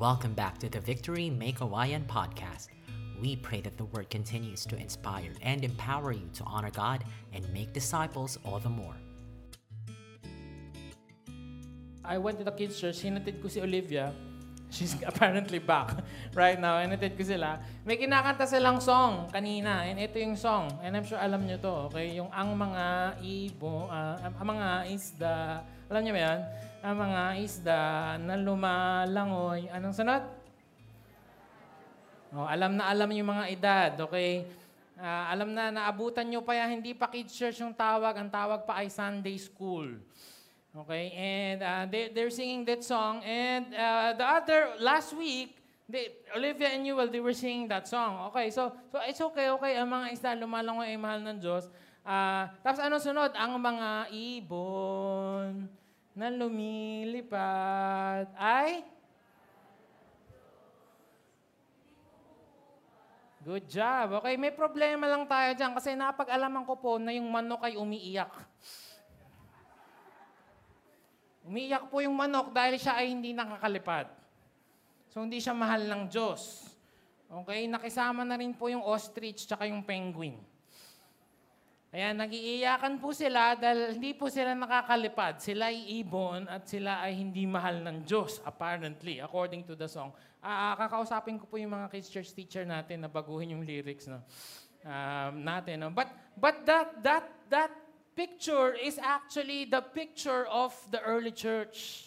Welcome back to the Victory Make Hawaiian podcast. We pray that the word continues to inspire and empower you to honor God and make disciples all the more. I went to the kids church, hinatid ko si Olivia. She's apparently back right now. Hinatid ko sila. May kinakanta silang song kanina. And ito yung song. And I'm sure alam nyo to, okay? Yung ang mga ibo, uh, ang mga isda. Alam nyo ba yan? Ang mga isda na lumalangoy. Anong sunod? Oh, alam na alam yung mga edad, okay? Uh, alam na, naabutan nyo pa yan, hindi pa kids church yung tawag. Ang tawag pa ay Sunday school. Okay, and uh, they, they're singing that song. And uh, the other, last week, they, Olivia and Newell, they were singing that song. Okay, so, so it's okay, okay. Ang mga isda lumalangoy ay mahal ng Diyos. Uh, tapos ano sunod? Ang mga ibon na lumilipad ay... Good job. Okay, may problema lang tayo dyan kasi napag-alaman ko po na yung manok ay umiiyak. Umiiyak po yung manok dahil siya ay hindi nakakalipad. So hindi siya mahal ng Diyos. Okay, nakisama na rin po yung ostrich tsaka yung penguin. Kaya nagiiyakan po sila dahil hindi po sila nakakalipad. Sila ay ibon at sila ay hindi mahal ng Diyos, apparently, according to the song. Uh, kakausapin ko po yung mga kids church teacher natin na baguhin yung lyrics no? uh, natin. No? But, but that, that, that picture is actually the picture of the early church.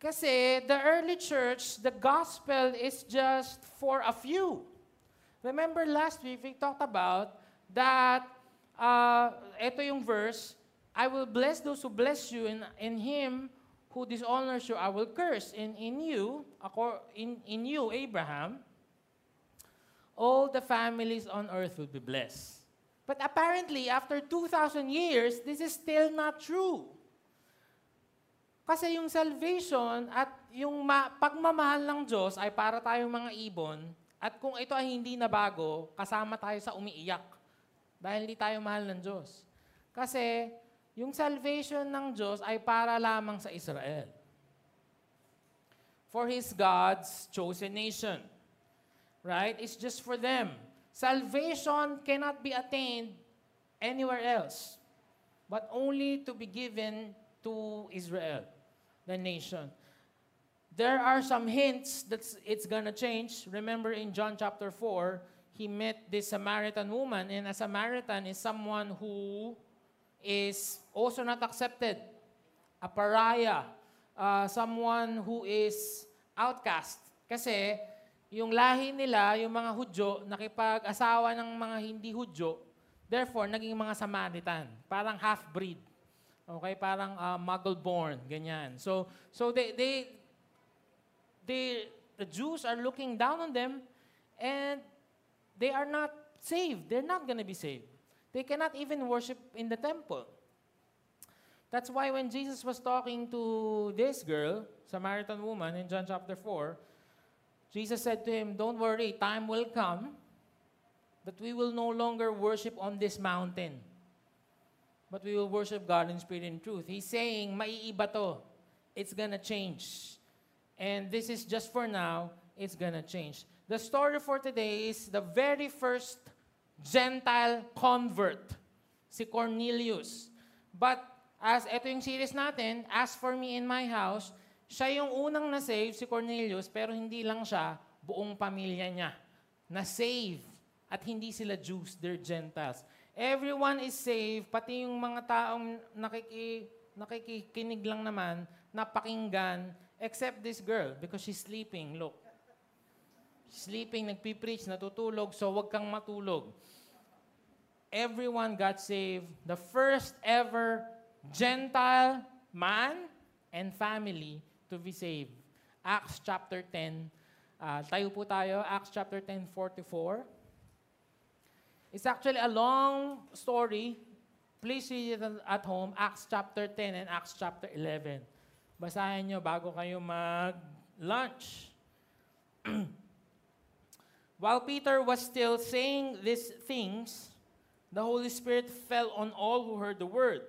Kasi the early church, the gospel is just for a few. Remember last week we talked about that uh, ito yung verse, I will bless those who bless you, and in him who dishonors you, I will curse. And in you, in, in you, Abraham, all the families on earth will be blessed. But apparently, after 2,000 years, this is still not true. Kasi yung salvation at yung ma- pagmamahal ng Diyos ay para tayong mga ibon, at kung ito ay hindi na bago, kasama tayo sa umiiyak. Dahil hindi tayo mahal ng Diyos. Kasi yung salvation ng Diyos ay para lamang sa Israel. For His God's chosen nation. Right? It's just for them. Salvation cannot be attained anywhere else, but only to be given to Israel, the nation. There are some hints that it's going to change. Remember in John chapter 4, he met this Samaritan woman, and a Samaritan is someone who is also not accepted, a pariah, uh, someone who is outcast. Kasi yung lahi nila, yung mga Hudyo, nakipag-asawa ng mga hindi Hudyo, therefore, naging mga Samaritan. Parang half-breed. Okay? Parang uh, muggle-born, ganyan. So, so they, they, they, the Jews are looking down on them and they are not saved. They're not to be saved. They cannot even worship in the temple. That's why when Jesus was talking to this girl, Samaritan woman, in John chapter 4, Jesus said to him, Don't worry, time will come that we will no longer worship on this mountain, but we will worship God in spirit and truth. He's saying, maiiba to. It's gonna change. And this is just for now, it's gonna change. The story for today is the very first Gentile convert, si Cornelius. But as ito yung series natin, As for me in my house, siya yung unang na-save, si Cornelius, pero hindi lang siya, buong pamilya niya. Na-save. At hindi sila Jews, they're Gentiles. Everyone is saved, pati yung mga taong nakiki, nakikikinig lang naman, napakinggan, except this girl, because she's sleeping. Look, sleeping, nagpipreach, natutulog, so wag kang matulog. Everyone got saved. The first ever Gentile man and family to be saved. Acts chapter 10. Uh, tayo po tayo, Acts chapter 10, 44. It's actually a long story. Please read it at home, Acts chapter 10 and Acts chapter 11. Basahin nyo bago kayo mag-lunch. While Peter was still saying these things, the Holy Spirit fell on all who heard the word.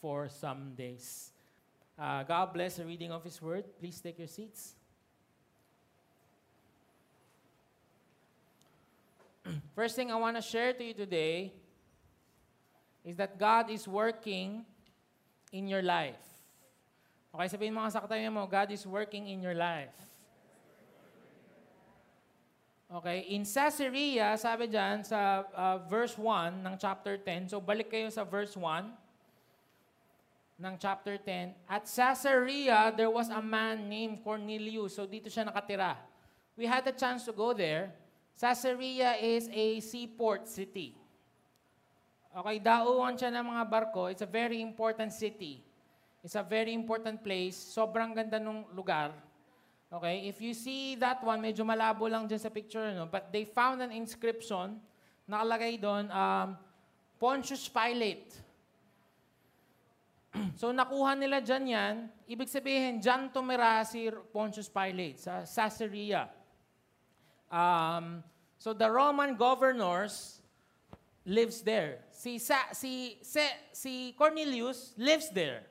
for some days. Uh, God bless the reading of his word. Please take your seats. First thing I want to share to you today is that God is working in your life. Okay, sabihin mga saktayo mo, God is working in your life. Okay, in Caesarea, sabi dyan sa uh, verse 1 ng chapter 10, so balik kayo sa verse 1 ng chapter 10. At Caesarea, there was a man named Cornelius. So dito siya nakatira. We had a chance to go there. Caesarea is a seaport city. Okay, dauan siya ng mga barko. It's a very important city. It's a very important place. Sobrang ganda ng lugar. Okay, if you see that one, medyo malabo lang dyan sa picture, no? but they found an inscription, nakalagay doon, um, Pontius Pilate. so nakuha nila dyan yan, ibig sabihin, dyan tumira si Pontius Pilate sa Caesarea. Um, so the Roman governors lives there. Si, Sa, si, si, si Cornelius lives there.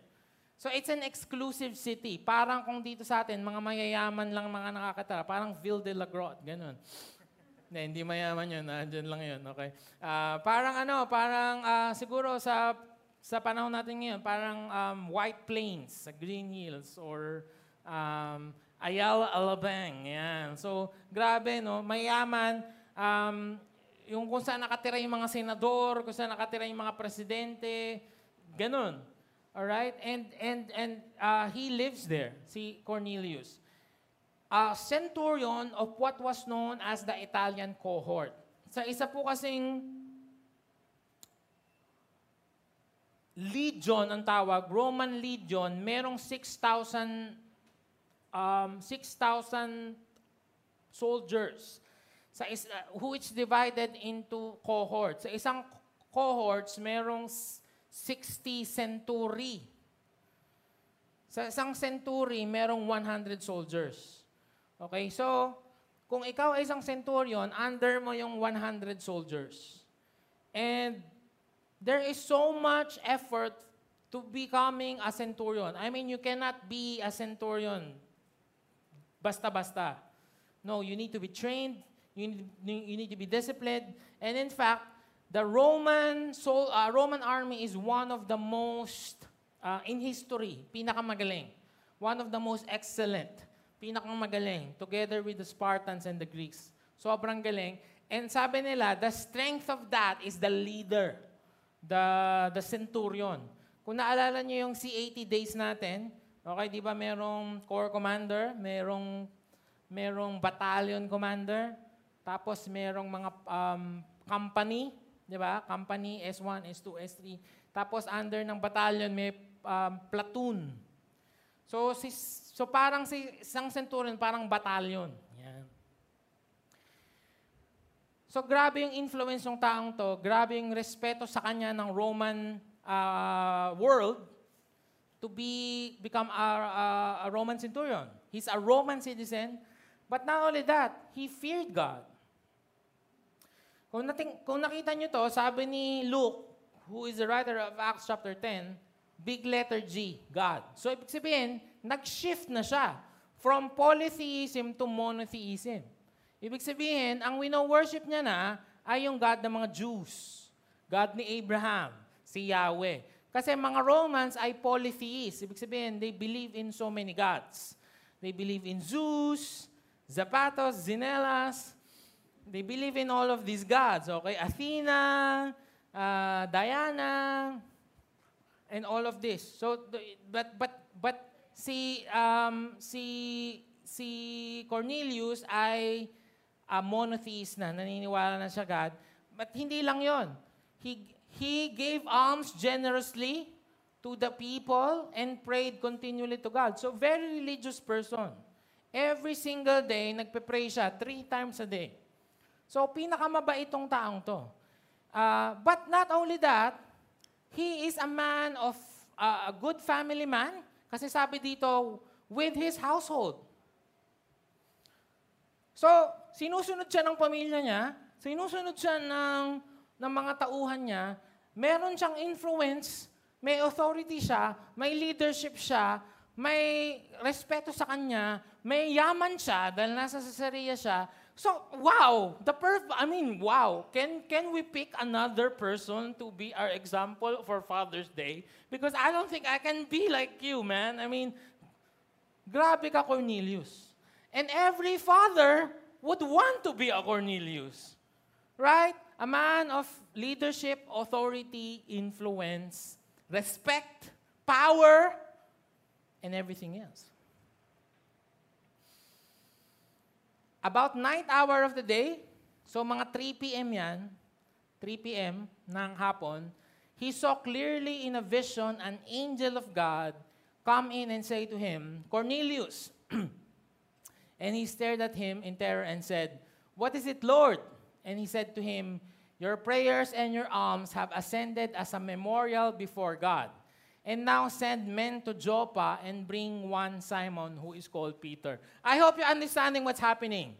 So it's an exclusive city. Parang kung dito sa atin, mga mayayaman lang mga nakakatara. Parang Ville de la Grotte, ganun. hindi, hindi mayaman yun. Diyan lang yun, okay. Uh, parang ano, parang uh, siguro sa sa panahon natin ngayon, parang um, White Plains, sa Green Hills, or um, Ayala Alabang. Yan. So, grabe, no? Mayaman. Um, yung kung saan nakatira yung mga senador, kung saan nakatira yung mga presidente, ganun. All right? And, and, and uh, he lives there, si Cornelius. A centurion of what was known as the Italian cohort. Sa isa po kasing legion ang tawag, Roman legion, merong 6,000 um, 6,000 soldiers sa is, uh, which divided into cohorts. Sa isang cohorts, merong 60 century. Sa isang century, merong 100 soldiers. Okay, so, kung ikaw ay isang centurion, under mo yung 100 soldiers. And there is so much effort to becoming a centurion. I mean, you cannot be a centurion basta-basta. No, you need to be trained, you need, you need to be disciplined, and in fact, The Roman so, uh, Roman army is one of the most uh, in history, pinakamagaling. One of the most excellent, pinakamagaling, together with the Spartans and the Greeks. Sobrang galing. And sabi nila, the strength of that is the leader, the, the centurion. Kung naalala niyo yung C80 days natin, okay, di ba merong corps commander, merong, merong battalion commander, tapos merong mga um, company, Di ba? Company, S1, S2, S3. Tapos under ng battalion, may um, platoon. So, si, so parang si isang centurion, parang battalion. Yan. So grabe yung influence ng taong to, grabe yung respeto sa kanya ng Roman uh, world to be become a, a, a Roman centurion. He's a Roman citizen, but not only that, he feared God. Kung, nating, kung nakita nyo to, sabi ni Luke, who is the writer of Acts chapter 10, big letter G, God. So, ibig sabihin, nag-shift na siya from polytheism to monotheism. Ibig sabihin, ang wino-worship niya na ay yung God ng mga Jews. God ni Abraham, si Yahweh. Kasi mga Romans ay polytheists. Ibig sabihin, they believe in so many gods. They believe in Zeus, Zapatos, Zinelas, They believe in all of these gods, okay? Athena, uh, Diana, and all of this. So, but but but si um, si si Cornelius ay a monotheist na, naniniwala na siya God. But hindi lang 'yon. He he gave alms generously to the people and prayed continually to God. So very religious person. Every single day, nagpe-pray siya three times a day. So pinakamabait itong taong to. Uh, but not only that, he is a man of uh, a good family man. Kasi sabi dito, with his household. So, sinusunod siya ng pamilya niya, sinusunod siya ng, ng mga tauhan niya, meron siyang influence, may authority siya, may leadership siya, may respeto sa kanya, may yaman siya dahil nasa Caesarea siya. So, wow, the perf- I mean, wow. Can can we pick another person to be our example for Father's Day? Because I don't think I can be like you, man. I mean, grabe ka Cornelius. And every father would want to be a Cornelius. Right? A man of leadership, authority, influence, respect, power, and everything else. About ninth hour of the day, so mga 3 p.m. yan, 3 p.m. ng hapon, he saw clearly in a vision an angel of God come in and say to him, Cornelius. and he stared at him in terror and said, What is it, Lord? And he said to him, Your prayers and your alms have ascended as a memorial before God. And now send men to Joppa and bring one Simon who is called Peter. I hope you're understanding what's happening.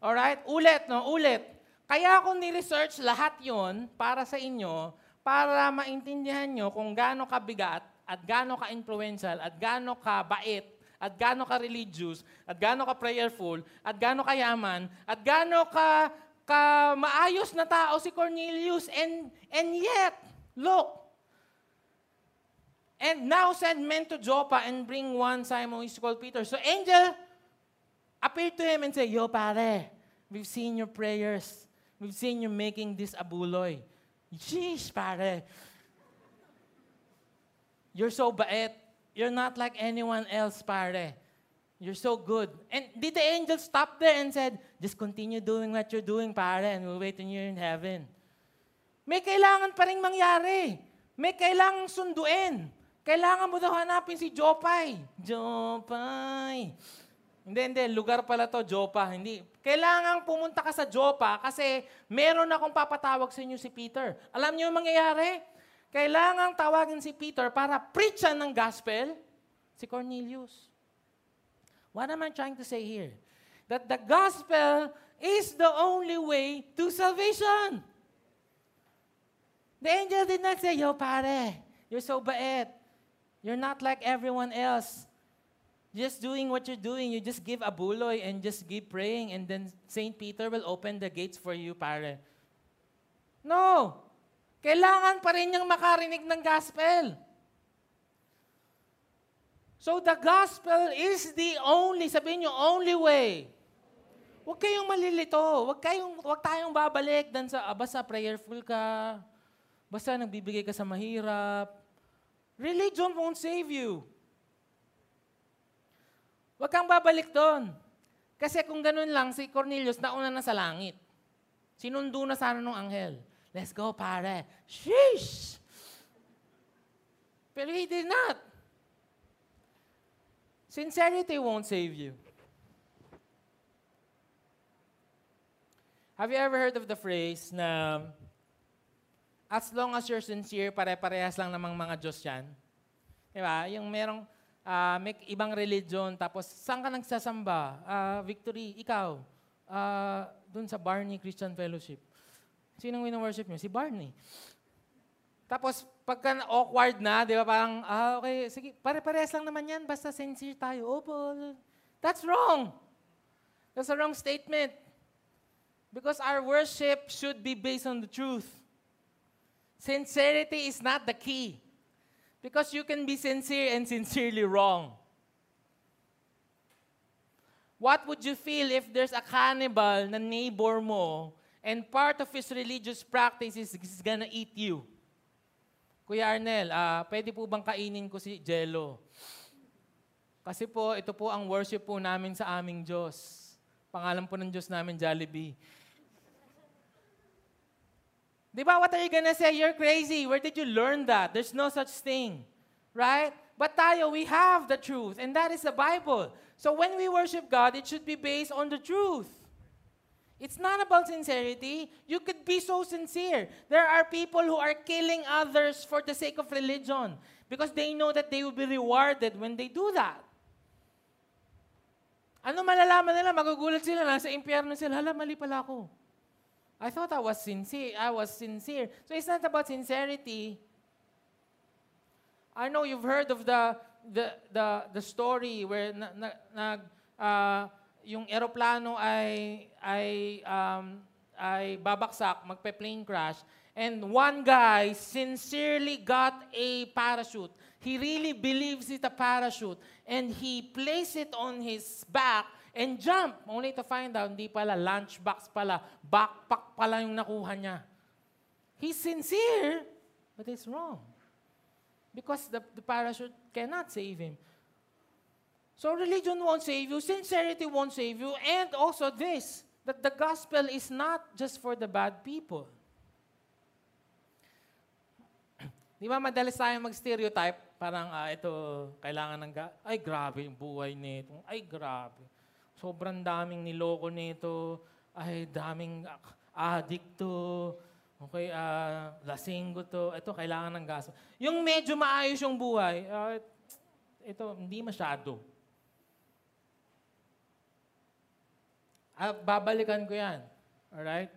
All right? Ulit, no? Ulit. Kaya ako ni-research lahat yon para sa inyo, para maintindihan nyo kung gaano kabigat at gaano ka-influential at gaano ka-bait at gaano ka-religious at gaano ka-prayerful at gaano kayaman at gaano ka, ka maayos na tao si Cornelius and, and yet, look, And now send men to Joppa and bring one Simon who is called Peter. So angel appeared to him and said, Yo, pare, we've seen your prayers. We've seen you making this abuloy. Jeez, pare. You're so bait. You're not like anyone else, pare. You're so good. And did the angel stop there and said, just continue doing what you're doing, pare, and we'll wait on you in heaven? May kailangan pa rin mangyari. May kailangan sunduin. Kailangan mo daw hanapin si Jopay. Jopay. Hindi, hindi. Lugar pala to, Jopa. Hindi. Kailangan pumunta ka sa Jopa kasi meron akong papatawag sa inyo si Peter. Alam niyo yung mangyayari? Kailangan tawagin si Peter para preachan ng gospel si Cornelius. What am I trying to say here? That the gospel is the only way to salvation. The angel did not say, Yo, pare, you're so bait. You're not like everyone else. Just doing what you're doing, you just give a buloy and just keep praying and then St. Peter will open the gates for you, pare. No! Kailangan pa rin niyang makarinig ng gospel. So the gospel is the only, sabihin niyo, only way. Huwag kayong malilito. Huwag, kayong, huwag tayong babalik dan sa, ah, basta prayerful ka, basta nagbibigay ka sa mahirap, Religion won't save you. Huwag kang babalik doon. Kasi kung ganun lang, si Cornelius nauna na sa langit. Sinundo na sana ng anghel. Let's go, pare. Sheesh! Pero he did not. Sincerity won't save you. Have you ever heard of the phrase na As long as you're sincere, pare-parehas lang namang mga Diyos yan. Di ba? Yung merong uh, may ibang religion, tapos saan ka nagsasamba? Uh, victory, ikaw. Uh, Doon sa Barney Christian Fellowship. Sinong wino-worship nyo? Si Barney. Tapos, pagka awkward na, di ba, parang, ah, okay, sige, pare-parehas lang naman yan, basta sincere tayo. Opo. That's wrong. That's a wrong statement. Because our worship should be based on the truth. Sincerity is not the key. Because you can be sincere and sincerely wrong. What would you feel if there's a cannibal na neighbor mo and part of his religious practice is he's gonna eat you? Kuya Arnel, uh, pwede po bang kainin ko si Jello? Kasi po, ito po ang worship po namin sa aming Diyos. Pangalan po ng Diyos namin, Jollibee. Di ba, what are you gonna say? You're crazy. Where did you learn that? There's no such thing. Right? But tayo, we have the truth, and that is the Bible. So when we worship God, it should be based on the truth. It's not about sincerity. You could be so sincere. There are people who are killing others for the sake of religion because they know that they will be rewarded when they do that. Ano malalaman nila? Magugulat sila, nasa impyerno sila. Hala, mali pala ako. I thought I was sincere. I was sincere. So it's not about sincerity. I know you've heard of the the the, the story where na, na, nag uh, yung eroplano ay ay um, ay babaksak, magpe-plane crash, and one guy sincerely got a parachute. He really believes it's a parachute, and he placed it on his back and jump, only to find out, hindi pala, lunchbox pala, backpack pala yung nakuha niya. He's sincere, but it's wrong. Because the, the parachute cannot save him. So religion won't save you, sincerity won't save you, and also this, that the gospel is not just for the bad people. Di ba madalas tayo mag-stereotype? Parang, ah, ito, kailangan ng... Ga- Ay, grabe yung buhay nito. Ay, grabe. Sobrang daming niloko nito. Ay, daming adikto. Okay, uh, lasinggo to. Ito, kailangan ng gas. Yung medyo maayos yung buhay, uh, ito, hindi masyado. Uh, babalikan ko yan. Alright?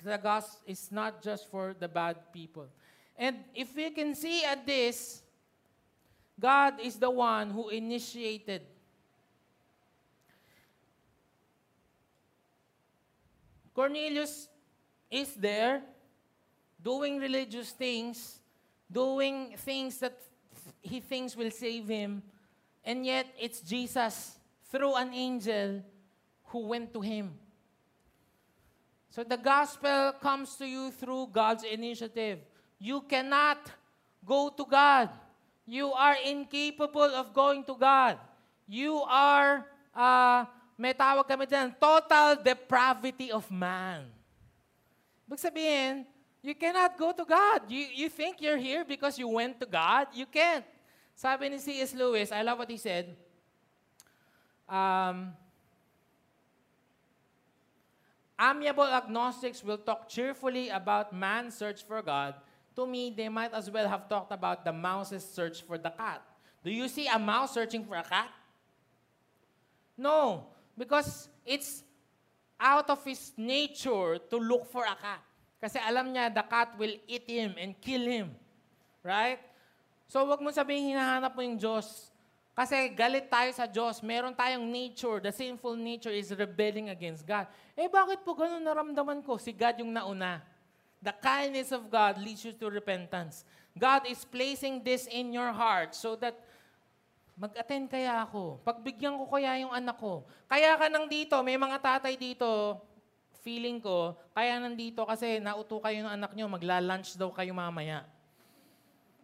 The gospel is not just for the bad people. And if we can see at this, God is the one who initiated Cornelius is there doing religious things, doing things that he thinks will save him, and yet it's Jesus through an angel who went to him. So the gospel comes to you through God's initiative. You cannot go to God. You are incapable of going to God. You are uh, may tawag kami dyan, total depravity of man. Ibig sabihin, you cannot go to God. You, you think you're here because you went to God? You can't. Sabi ni C.S. Lewis, I love what he said, um, Amiable agnostics will talk cheerfully about man's search for God. To me, they might as well have talked about the mouse's search for the cat. Do you see a mouse searching for a cat? No. Because it's out of his nature to look for a cat. Kasi alam niya, the cat will eat him and kill him. Right? So, wag mo sabihin hinahanap mo yung Diyos. Kasi galit tayo sa Diyos. Meron tayong nature. The sinful nature is rebelling against God. Eh, bakit po ganun naramdaman ko? Si God yung nauna. The kindness of God leads you to repentance. God is placing this in your heart so that mag-attend kaya ako? Pagbigyan ko kaya yung anak ko? Kaya ka nang dito, may mga tatay dito, feeling ko, kaya nandito kasi nauto kayo ng anak nyo, magla-lunch daw kayo mamaya.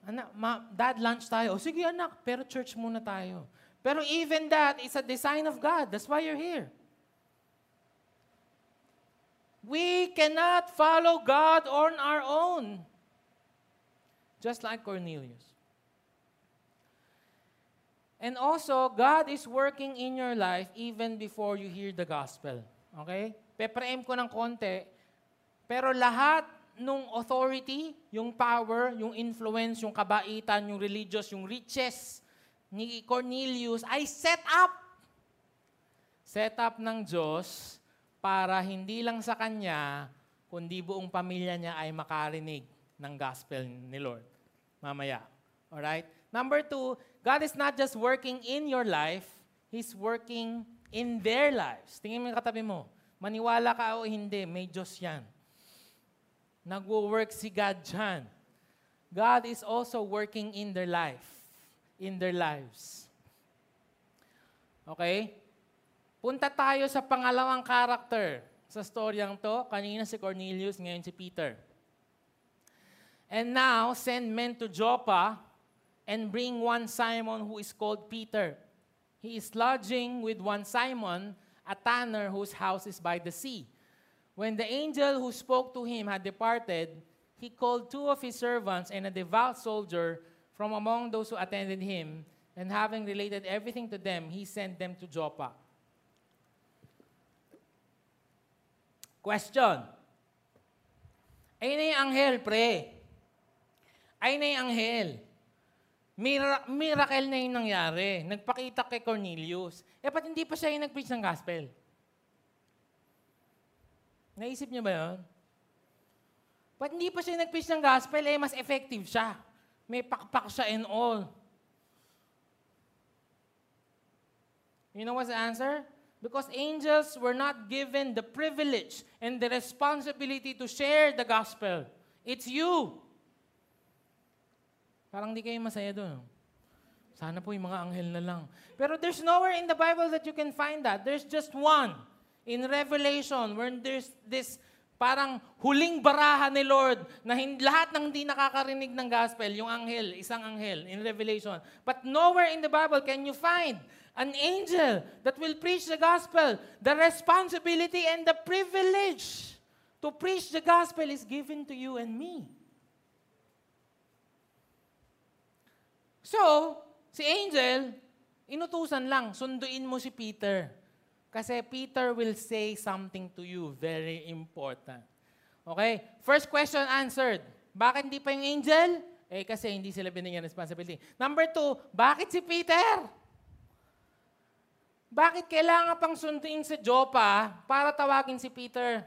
Anak, ma, dad, lunch tayo. O sige anak, pero church muna tayo. Pero even that is a design of God. That's why you're here. We cannot follow God on our own. Just like Cornelius. And also, God is working in your life even before you hear the gospel. Okay? Pepreem ko ng konti. Pero lahat nung authority, yung power, yung influence, yung kabaitan, yung religious, yung riches ni Cornelius ay set up. Set up ng Diyos para hindi lang sa kanya, kundi buong pamilya niya ay makarinig ng gospel ni Lord. Mamaya. Alright? Number two, God is not just working in your life, He's working in their lives. Tingin mo yung katabi mo. Maniwala ka o hindi, may Diyos yan. Nagwo-work si God dyan. God is also working in their life. In their lives. Okay? Punta tayo sa pangalawang character sa storyang to. Kanina si Cornelius, ngayon si Peter. And now, send men to Joppa and bring one Simon who is called Peter. He is lodging with one Simon, a tanner whose house is by the sea. When the angel who spoke to him had departed, he called two of his servants and a devout soldier from among those who attended him, and having related everything to them, he sent them to Joppa. Question. Ayun na yung anghel, pre. Ayun na yung anghel. Mira- miracle na yung nangyari. Nagpakita kay Cornelius. Eh, ba't hindi pa siya yung nag-preach ng gospel? Naisip niyo ba yun? Ba't hindi pa siya nag-preach ng gospel? Eh, mas effective siya. May pakpak siya and all. You know what's the answer? Because angels were not given the privilege and the responsibility to share the gospel. It's you. Parang di kayo masaya doon. Sana po yung mga anghel na lang. Pero there's nowhere in the Bible that you can find that. There's just one. In Revelation, when there's this parang huling baraha ni Lord na lahat ng hindi nakakarinig ng gospel, yung anghel, isang anghel in Revelation. But nowhere in the Bible can you find an angel that will preach the gospel. The responsibility and the privilege to preach the gospel is given to you and me. So, si angel, inutusan lang, sunduin mo si Peter. Kasi Peter will say something to you very important. Okay? First question answered. Bakit hindi pa yung angel? Eh, kasi hindi sila binigyan responsibility. Number two, bakit si Peter? Bakit kailangan pang sunduin sa Joppa para tawagin si Peter?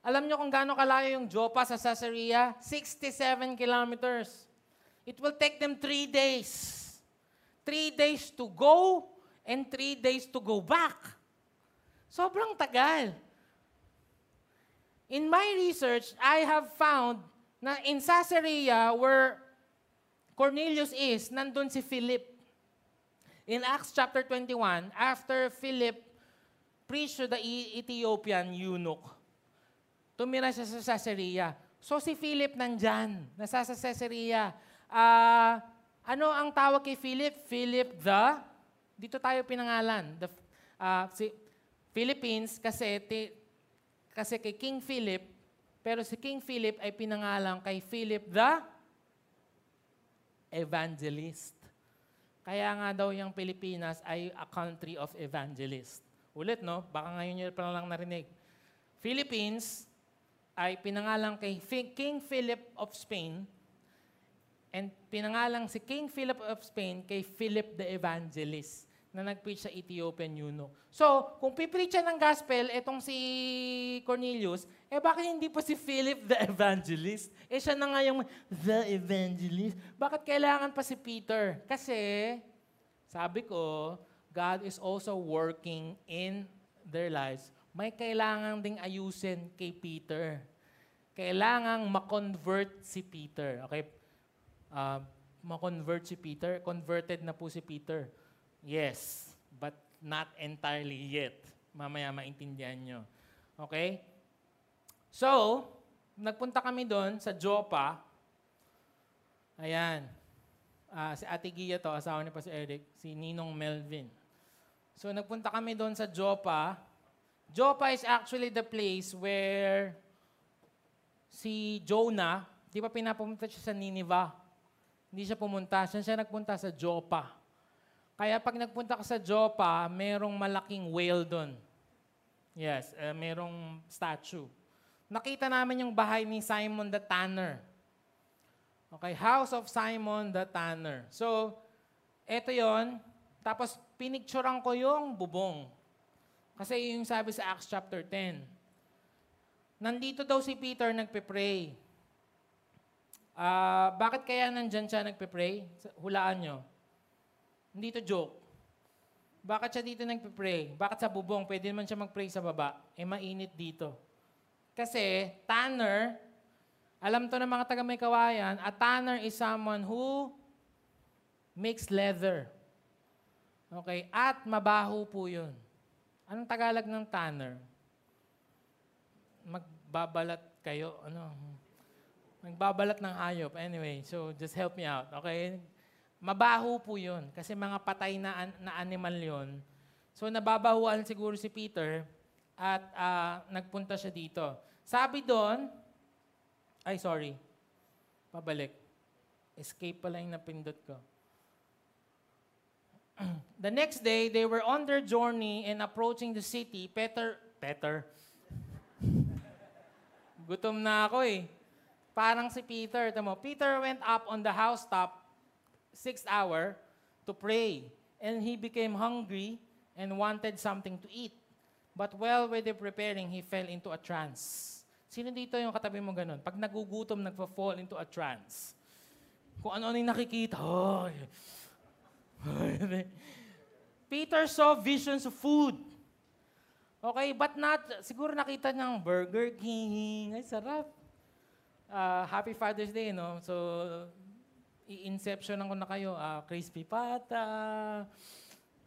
Alam niyo kung gaano kalayo yung Joppa sa Caesarea? 67 kilometers. It will take them three days. Three days to go and three days to go back. Sobrang tagal. In my research, I have found na in Caesarea where Cornelius is, nandun si Philip. In Acts chapter 21, after Philip preached to the E- Ethiopian eunuch, tumira siya sa Caesarea. So si Philip nandyan, nasa sa Caesarea. Ah, ano ang tawag kay Philip? Philip the, dito tayo pinangalan, the, ah, si Philippines kasi, ti- kasi kay King Philip, pero si King Philip ay pinangalan kay Philip the Evangelist. Kaya nga daw yung Pilipinas ay a country of evangelists. Ulit, no? Baka ngayon nyo pa lang narinig. Philippines ay pinangalan kay King Philip of Spain and pinangalan si King Philip of Spain kay Philip the Evangelist na nag-preach sa Ethiopian eunuch. So, kung pipreach ng gospel, etong si Cornelius, eh bakit hindi pa si Philip the Evangelist? Eh siya na nga yung the Evangelist. Bakit kailangan pa si Peter? Kasi, sabi ko, God is also working in their lives. May kailangan ding ayusin kay Peter. Kailangang ma-convert si Peter. Okay? Uh, ma-convert si Peter. Converted na po si Peter. Yes, but not entirely yet. Mamaya maintindihan nyo. Okay? So, nagpunta kami doon sa Joppa. Ayan. Ah, si Ate Gia to, asawa ni Pastor Eric, si Ninong Melvin. So, nagpunta kami doon sa Joppa. Joppa is actually the place where si Jonah, di ba pinapumunta siya sa Nineveh? Hindi siya pumunta. Siya siya nagpunta sa Joppa. Kaya pag nagpunta ka sa Joppa, merong malaking whale doon. Yes, uh, merong statue. Nakita namin yung bahay ni Simon the Tanner. Okay, House of Simon the Tanner. So, eto yon. Tapos, pinicturean ko yung bubong. Kasi yung sabi sa Acts chapter 10. Nandito daw si Peter nagpe-pray. Ah, bakit kaya nandyan siya nagpe-pray? Hulaan nyo. Hindi to joke. Bakit siya dito nagpe-pray? Bakit sa bubong? Pwede naman siya mag-pray sa baba. Eh, mainit dito. Kasi, tanner, alam to ng mga taga may kawayan, a tanner is someone who makes leather. Okay? At mabaho po yun. Anong Tagalog ng tanner? Magbabalat kayo, ano? Magbabalat ng hayop. Anyway, so just help me out. Okay? Mabaho po yun. Kasi mga patay na, na animal yon. So nababahuan siguro si Peter at ah, nagpunta siya dito. Sabi doon, ay sorry, pabalik. Escape pala yung napindot ko. the next day, they were on their journey and approaching the city. Peter, Peter, gutom na ako eh. Parang si Peter, tamo. Peter went up on the housetop, sixth hour, to pray. And he became hungry and wanted something to eat. But while they were preparing, he fell into a trance. Sino dito yung katabi mo ganun? Pag nagugutom, nagpa-fall into a trance. Kung ano-ano yung nakikita. Oh, Peter saw visions of food. Okay, but not, siguro nakita niyang Burger King. Ay, sarap. Uh, happy Father's Day, no? So, i-inception ko na kayo. Uh, crispy pata,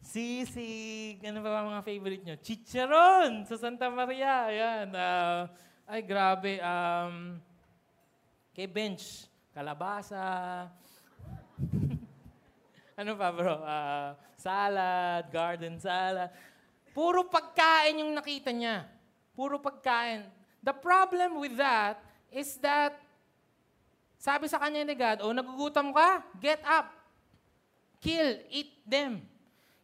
sisig, ano ba mga favorite nyo? Chicharon sa Santa Maria. Ayan. Uh, ay, grabe. Um, kay Bench, kalabasa. ano pa bro? Uh, salad, garden salad. Puro pagkain yung nakita niya. Puro pagkain. The problem with that is that sabi sa kanya ni God, oh, nagugutom ka? Get up. Kill, eat them.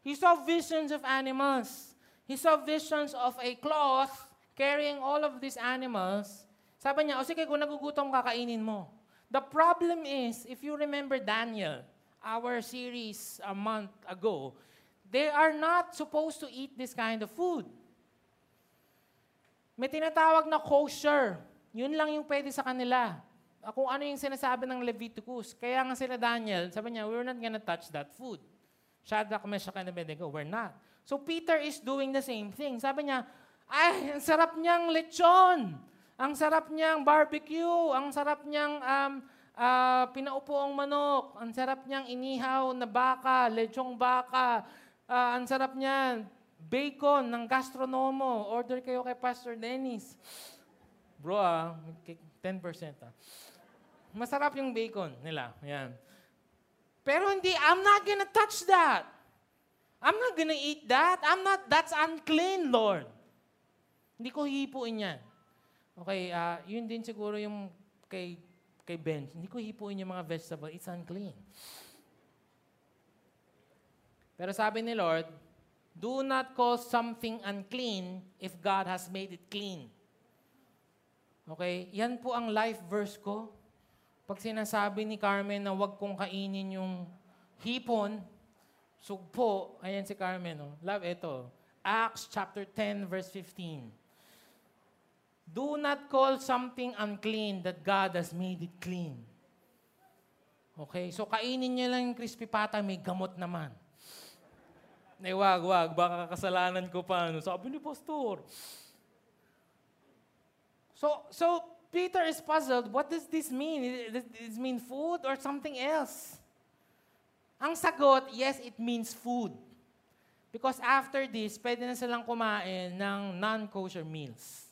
He saw visions of animals. He saw visions of a cloth carrying all of these animals. Sabi niya, o oh, sige, kung nagugutom ka, kainin mo. The problem is, if you remember Daniel, our series a month ago, they are not supposed to eat this kind of food. May tinatawag na kosher. Yun lang yung pwede sa kanila. Kung ano yung sinasabi ng Leviticus. Kaya nga sila Daniel, sabi niya, we're not gonna touch that food. Shadrach, Meshach, and Abednego, we're not. So Peter is doing the same thing. Sabi niya, ay, ang sarap niyang lechon. Ang sarap niyang barbecue. Ang sarap niyang um, uh, pinaupoong manok. Ang sarap niyang inihaw na baka, lechong baka. Uh, ang sarap niyan, bacon ng gastronomo. Order kayo kay Pastor Dennis. Bro, ah, 10% ah. Masarap yung bacon nila. Yan. Pero hindi, I'm not gonna touch that. I'm not gonna eat that. I'm not, that's unclean, Lord. Hindi ko hihipuin yan. Okay, uh, yun din siguro yung kay kay Ben, hindi ko hipuin yung mga vegetable. It's unclean. Pero sabi ni Lord, do not call something unclean if God has made it clean. Okay? Yan po ang life verse ko. Pag sinasabi ni Carmen na huwag kong kainin yung hipon, sugpo, ayan si Carmen, no? love ito. Acts chapter 10 verse 15. Do not call something unclean that God has made it clean. Okay? So, kainin niyo lang yung crispy pata, may gamot naman. Ay, wag, wag. Baka kasalanan ko pa. Ano? Sabi ni Pastor. So, so Peter is puzzled. What does this mean? Does this mean food or something else? Ang sagot, yes, it means food. Because after this, pwede na silang kumain ng non-kosher meals.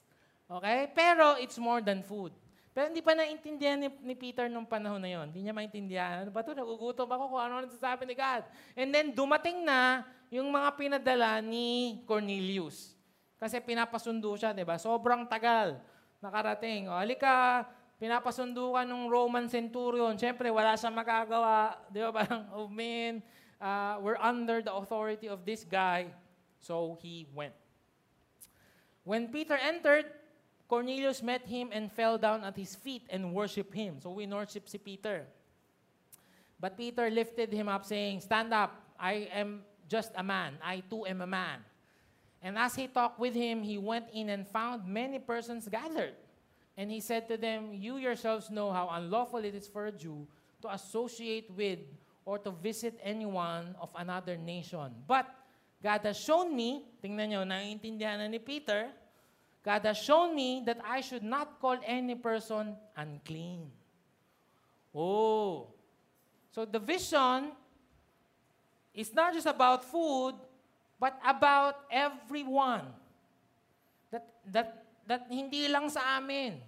Okay? Pero it's more than food. Pero hindi pa naintindihan ni, ni Peter nung panahon na yon. Hindi niya maintindihan. Ano ba ito? Nagugutom ako kung ano nasasabi ni God. And then dumating na yung mga pinadala ni Cornelius. Kasi pinapasundo siya, di ba? Sobrang tagal nakarating. O, halika, pinapasundo ka ng Roman centurion. Siyempre, wala siyang magagawa. Di ba? Parang, oh man, uh, we're under the authority of this guy. So he went. When Peter entered, Cornelius met him and fell down at his feet and worshiped him. So we worship si Peter. But Peter lifted him up saying, Stand up, I am just a man. I too am a man. And as he talked with him, he went in and found many persons gathered. And he said to them, You yourselves know how unlawful it is for a Jew to associate with or to visit anyone of another nation. But God has shown me, tingnan nyo, naiintindihan na ni Peter, God has shown me that I should not call any person unclean. Oh. So the vision is not just about food, but about everyone. That, that, that hindi lang sa amin.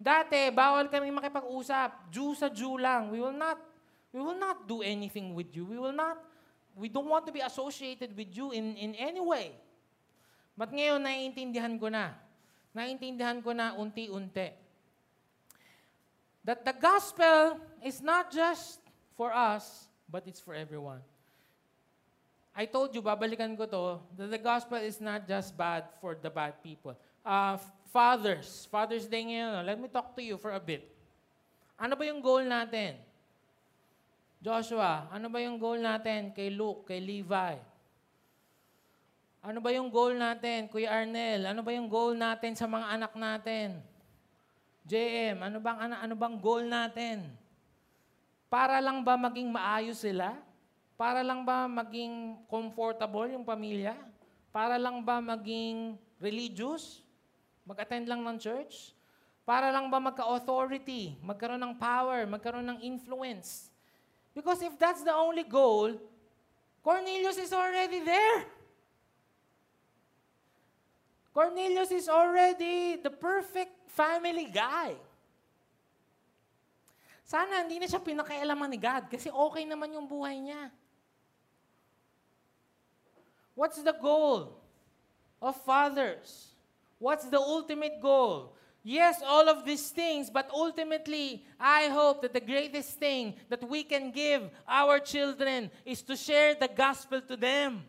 Dati, bawal kami makipag-usap. Jew sa Jew lang. We will not, we will not do anything with you. We will not, we don't want to be associated with you in, in any way. But ngayon, naiintindihan ko na naintindihan ko na unti-unti. That the gospel is not just for us, but it's for everyone. I told you, babalikan ko to, that the gospel is not just bad for the bad people. Uh, fathers, Father's Day ngayon, let me talk to you for a bit. Ano ba yung goal natin? Joshua, ano ba yung goal natin kay Luke, kay Levi? Ano ba yung goal natin, Kuya Arnel? Ano ba yung goal natin sa mga anak natin? JM, ano bang ano, ano bang goal natin? Para lang ba maging maayos sila? Para lang ba maging comfortable yung pamilya? Para lang ba maging religious? Mag-attend lang ng church? Para lang ba magka-authority, magkaroon ng power, magkaroon ng influence? Because if that's the only goal, Cornelius is already there. Cornelius is already the perfect family guy. Sana hindi na siya pinakailaman ni God kasi okay naman yung buhay niya. What's the goal of fathers? What's the ultimate goal? Yes, all of these things, but ultimately, I hope that the greatest thing that we can give our children is to share the gospel to them.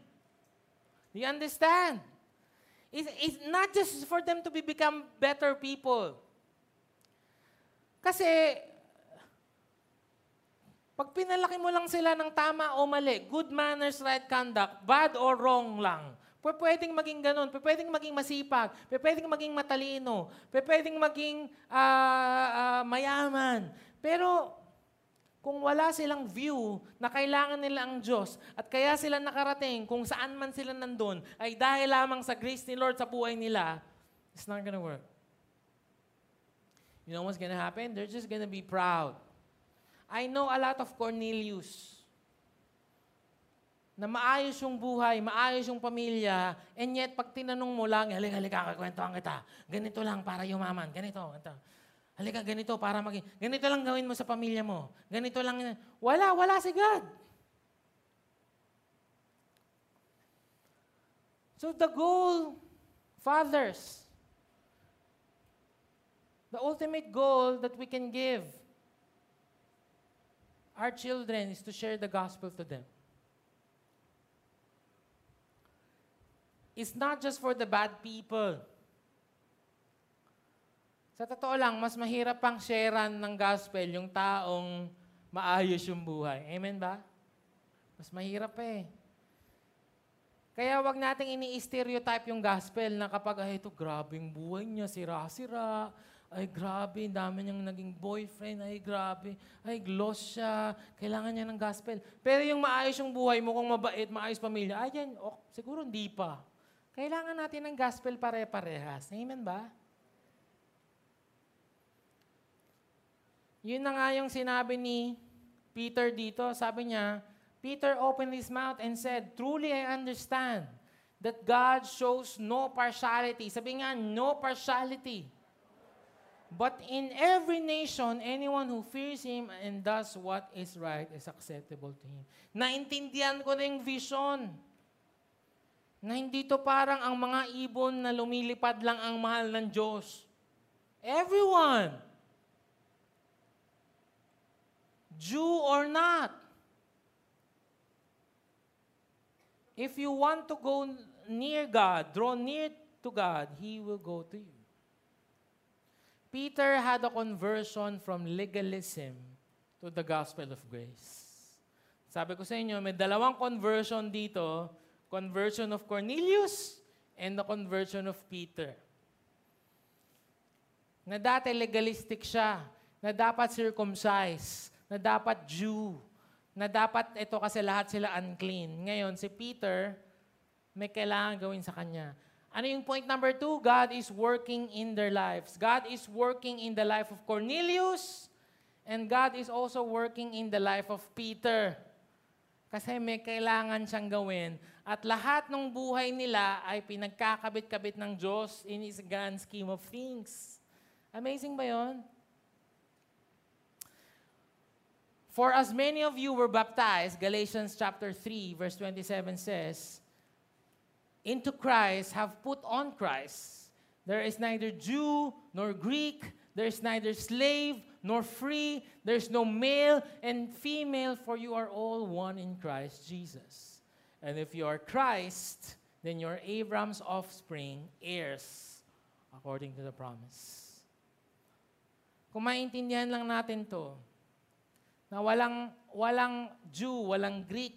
Do you understand? It's, it's not just for them to be become better people. Kasi, pag pinalaki mo lang sila ng tama o mali, good manners, right conduct, bad or wrong lang, pwedeng maging ganun, pwedeng maging masipag, pwedeng maging matalino, pwedeng maging uh, uh, mayaman. Pero kung wala silang view na kailangan nila ang Diyos at kaya sila nakarating kung saan man sila nandun ay dahil lamang sa grace ni Lord sa buhay nila, it's not gonna work. You know what's gonna happen? They're just gonna be proud. I know a lot of Cornelius na maayos yung buhay, maayos yung pamilya, and yet pag tinanong mo lang, halika, halika, kakwentuhan kita. Ganito lang para yumaman. Ganito, ganito. Halika, ganito para maging, ganito lang gawin mo sa pamilya mo. Ganito lang, wala, wala si God. So the goal, fathers, the ultimate goal that we can give our children is to share the gospel to them. is not just for the bad people. Sa totoo lang, mas mahirap pang sharean ng gospel yung taong maayos yung buhay. Amen ba? Mas mahirap eh. Kaya wag nating ini-stereotype yung gospel na kapag, ay, ito, grabe yung buhay niya, sira-sira, ay, grabe, dami niyang naging boyfriend, ay, grabe, ay, gloss siya, kailangan niya ng gospel. Pero yung maayos yung buhay mo, kung mabait, maayos pamilya, ay, yan, oh, siguro hindi pa. Kailangan natin ng gospel pare-parehas. Amen ba? Yun na nga yung sinabi ni Peter dito. Sabi niya, Peter opened his mouth and said, Truly I understand that God shows no partiality. Sabi nga, no partiality. But in every nation, anyone who fears Him and does what is right is acceptable to Him. Naintindihan ko na yung vision na hindi to parang ang mga ibon na lumilipad lang ang mahal ng Diyos. Everyone. Jew or not. If you want to go near God, draw near to God, He will go to you. Peter had a conversion from legalism to the gospel of grace. Sabi ko sa inyo, may dalawang conversion dito conversion of Cornelius and the conversion of Peter. Na dati legalistic siya, na dapat circumcised, na dapat Jew, na dapat ito kasi lahat sila unclean. Ngayon, si Peter, may kailangan gawin sa kanya. Ano yung point number two? God is working in their lives. God is working in the life of Cornelius, and God is also working in the life of Peter. Kasi may kailangan siyang gawin at lahat ng buhay nila ay pinagkakabit-kabit ng Diyos in His grand scheme of things. Amazing ba yon? For as many of you were baptized, Galatians chapter 3, verse 27 says, into Christ have put on Christ. There is neither Jew nor Greek, There is neither slave nor free. There is no male and female, for you are all one in Christ Jesus. And if you are Christ, then you are Abraham's offspring, heirs, according to the promise. Kung maintindihan lang natin to, na walang, walang Jew, walang Greek,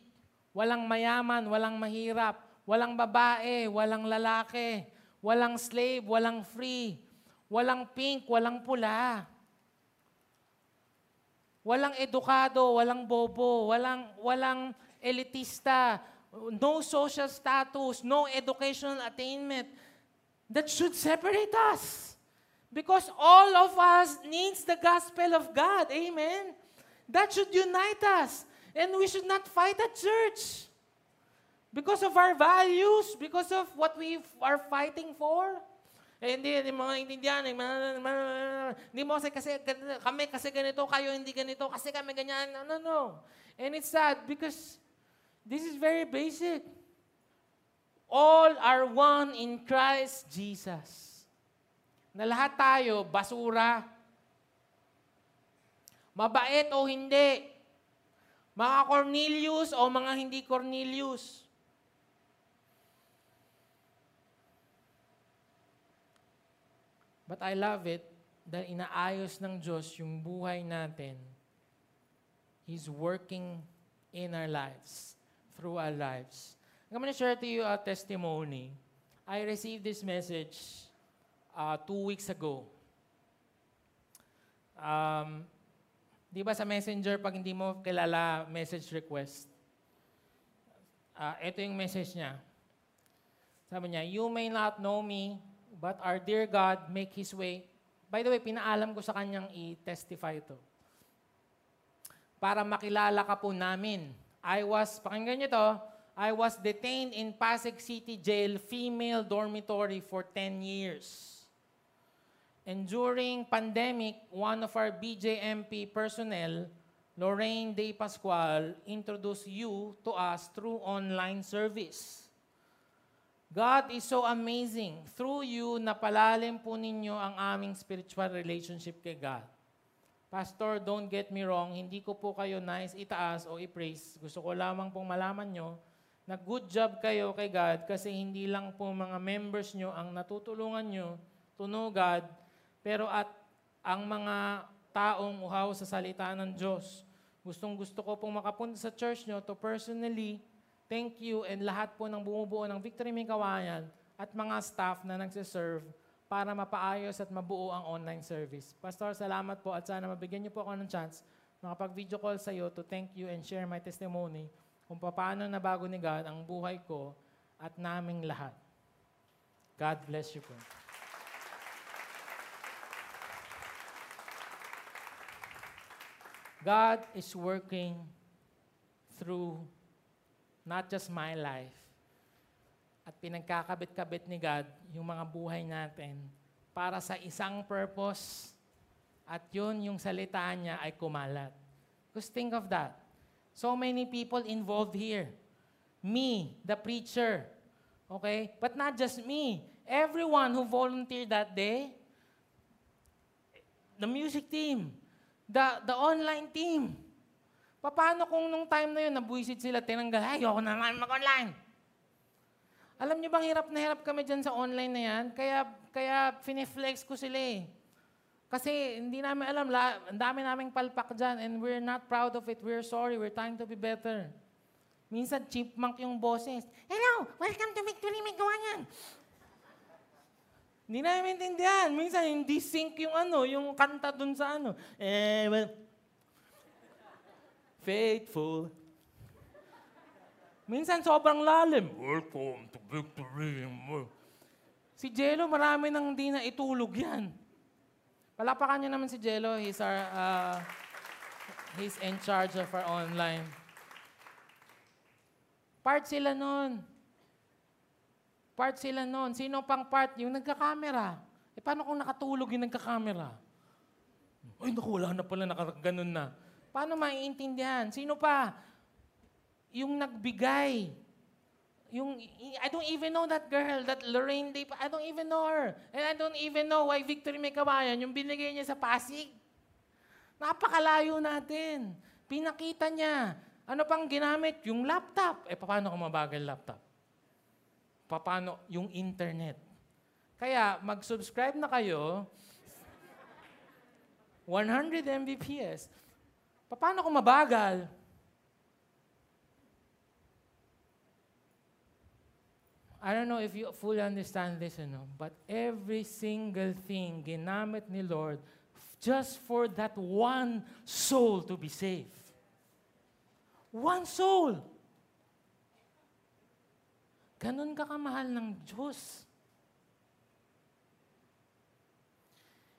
walang mayaman, walang mahirap, walang babae, walang lalaki, walang slave, walang free, Walang pink, walang pula. Walang edukado, walang bobo, walang walang elitista, no social status, no educational attainment. That should separate us. Because all of us needs the gospel of God. Amen. That should unite us. And we should not fight at church. Because of our values, because of what we are fighting for. Eh, hindi, hindi mga intindihan. Eh, hindi mo kasi, kasi, kami kasi ganito, kayo hindi ganito, kasi kami ganyan. No, no, no. And it's sad because this is very basic. All are one in Christ Jesus. Na lahat tayo, basura. Mabait o hindi. Mga Cornelius o mga hindi Cornelius. But I love it dahil inaayos ng Diyos yung buhay natin. He's working in our lives, through our lives. I'm to share to you a testimony. I received this message uh, two weeks ago. Um, di ba sa messenger, pag hindi mo kilala message request, uh, ito yung message niya. Sabi niya, You may not know me, But our dear God make His way. By the way, pinaalam ko sa kanyang i-testify ito. Para makilala ka po namin. I was, pakinggan niyo to, I was detained in Pasig City Jail female dormitory for 10 years. And during pandemic, one of our BJMP personnel, Lorraine De Pascual, introduced you to us through online service. God is so amazing. Through you, napalalim po ninyo ang aming spiritual relationship kay God. Pastor, don't get me wrong, hindi ko po kayo nice itaas o i-praise. Gusto ko lamang pong malaman nyo na good job kayo kay God kasi hindi lang po mga members nyo ang natutulungan nyo to know God, pero at ang mga taong uhaw sa salita ng Diyos. Gustong gusto ko pong makapunta sa church nyo to personally Thank you and lahat po ng bumubuo ng Victory May Kawayan at mga staff na nagsiserve para mapaayos at mabuo ang online service. Pastor, salamat po at sana mabigyan niyo po ako ng chance makapag-video call sa iyo to thank you and share my testimony kung paano nabago ni God ang buhay ko at naming lahat. God bless you po. God is working through not just my life. At pinagkakabit-kabit ni God yung mga buhay natin para sa isang purpose at yun yung salita niya ay kumalat. Just think of that. So many people involved here. Me, the preacher. Okay? But not just me. Everyone who volunteered that day, the music team, the, the online team, Paano kung nung time na yun, nabuisit sila, tinanggal, ay, ayoko na naman mag-online. Alam niyo bang hirap na hirap kami dyan sa online na yan? Kaya, kaya finiflex ko sila eh. Kasi hindi namin alam, la, ang dami naming palpak dyan and we're not proud of it. We're sorry, we're trying to be better. Minsan, chipmunk yung boses. Hello, welcome to Victory Magawayan. Hindi namin intindihan. Minsan, hindi sync yung ano, yung kanta dun sa ano. Eh, well, faithful. Minsan sobrang lalim. Welcome to victory. Si Jello, marami nang hindi na itulog yan. Palapakan niyo naman si Jello. He's, our, uh, he's in charge of our online. Part sila nun. Part sila nun. Sino pang part? Yung nagka-camera. E paano kung nakatulog yung nagka-camera? Ay, naku, wala na pala, nakaganon na. Paano maiintindihan? Sino pa? Yung nagbigay. yung, I don't even know that girl, that Lorraine Day, I don't even know her. And I don't even know why Victory May Kabayan, yung binigay niya sa Pasig. Napakalayo natin. Pinakita niya. Ano pang ginamit? Yung laptop. Eh, paano kung mabagal laptop? Paano yung internet? Kaya, mag-subscribe na kayo. 100 Mbps. Paano kung mabagal? I don't know if you fully understand this, know, but every single thing ginamit ni Lord just for that one soul to be saved. One soul. Ganon ka kamahal ng Diyos.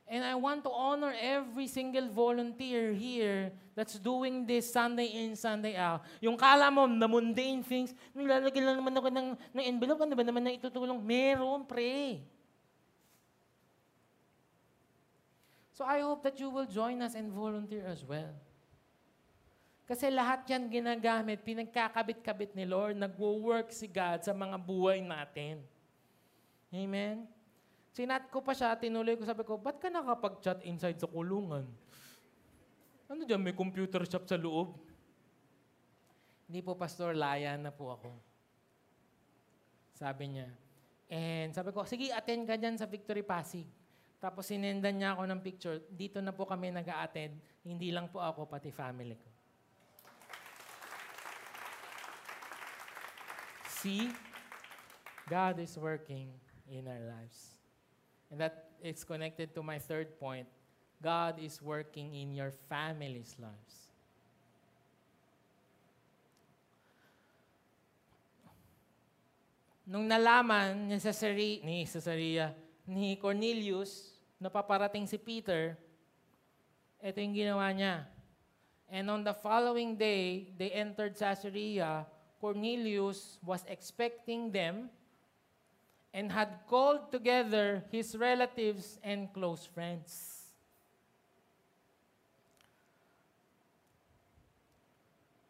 And I want to honor every single volunteer here that's doing this Sunday in, Sunday out. Yung kala mo, the mundane things, nilalagyan lang naman ako ng, ng envelope, ano ba naman na itutulong? Meron, pre. So I hope that you will join us and volunteer as well. Kasi lahat yan ginagamit, pinagkakabit-kabit ni Lord, nagwo-work si God sa mga buhay natin. Amen? Sinat ko pa siya, tinuloy ko, sabi ko, ba't ka nakapag-chat inside sa kulungan? Ano dyan, may computer shop sa loob? Hindi po, Pastor, layan na po ako. Sabi niya. And sabi ko, sige, attend ka dyan sa Victory Pasig. Tapos sinendan niya ako ng picture. Dito na po kami nag attend Hindi lang po ako, pati family ko. See, God is working in our lives. And that is connected to my third point. God is working in your family's lives. Nung nalaman ni Caesarea, ni Caesarea, ni Cornelius, na paparating si Peter, ito yung ginawa niya. And on the following day, they entered Caesarea. Cornelius was expecting them and had called together his relatives and close friends.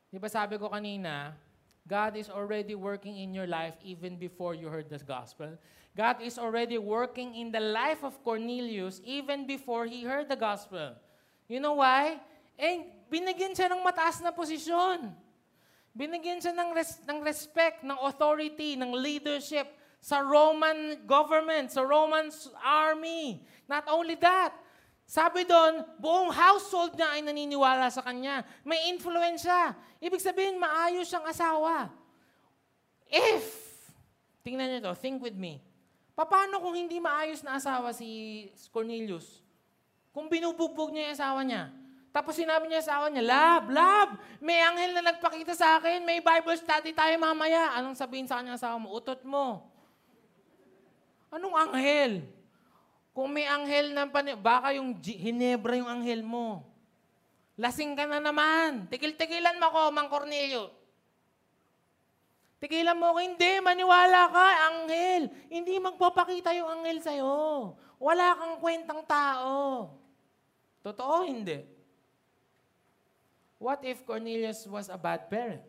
Di sabi ko kanina, God is already working in your life even before you heard the gospel. God is already working in the life of Cornelius even before he heard the gospel. You know why? Eh, binigyan siya ng mataas na posisyon. Binigyan siya ng, res- ng respect, ng authority, ng leadership sa Roman government, sa Roman army. Not only that, sabi doon, buong household niya ay naniniwala sa kanya. May influensya. Ibig sabihin, maayos siyang asawa. If, tingnan niyo to, think with me. Paano kung hindi maayos na asawa si Cornelius? Kung binubugbog niya yung asawa niya, tapos sinabi niya sa asawa niya, Love, love, may anghel na nagpakita sa akin, may Bible study tayo mamaya. Anong sabihin sa kanya asawa mo? Utot mo. Anong anghel? Kung may anghel na pan- baka yung Hinebra yung anghel mo. Lasing ka na naman. Tikil-tikilan mo ako, Mang Cornelio. Tikilan mo ako, hindi, maniwala ka, anghel. Hindi magpapakita yung anghel sa'yo. Wala kang kwentang tao. Totoo, hindi. What if Cornelius was a bad parent?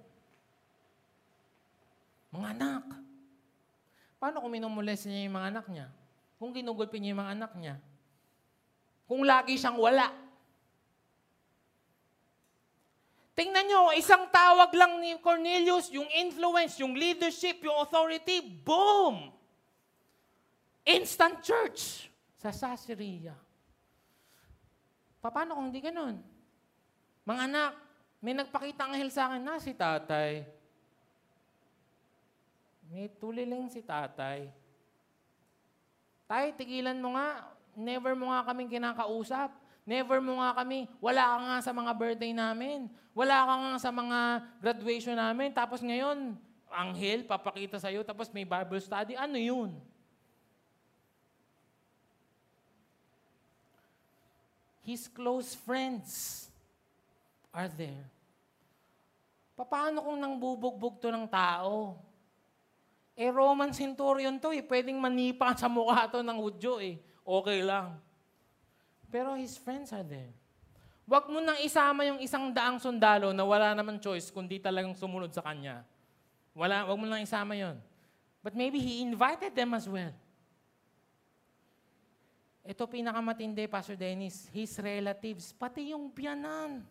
Mga anak. Paano kung minumules niya yung mga anak niya? Kung ginugulpi niya yung mga anak niya? Kung lagi siyang wala? Tingnan niyo, isang tawag lang ni Cornelius, yung influence, yung leadership, yung authority, boom! Instant church sa Caesarea. Paano kung hindi ganun? Mga anak, may nagpakita ang anghel sa akin na si tatay. May tuliling si tatay. Tay, tigilan mo nga. Never mo nga kaming kinakausap. Never mo nga kami. Wala ka nga sa mga birthday namin. Wala ka nga sa mga graduation namin. Tapos ngayon, anghel, papakita sa'yo. Tapos may Bible study. Ano yun? His close friends are there. Paano kung nang bubugbog to ng tao? Eh, Roman centurion to eh. Pwedeng manipa sa mukha to ng Hudyo eh. Okay lang. Pero his friends are there. Huwag mo nang isama yung isang daang sundalo na wala naman choice kundi talagang sumunod sa kanya. Wala, wag mo lang isama yon. But maybe he invited them as well. Ito pinakamatindi, Pastor Dennis, his relatives, pati yung biyanan.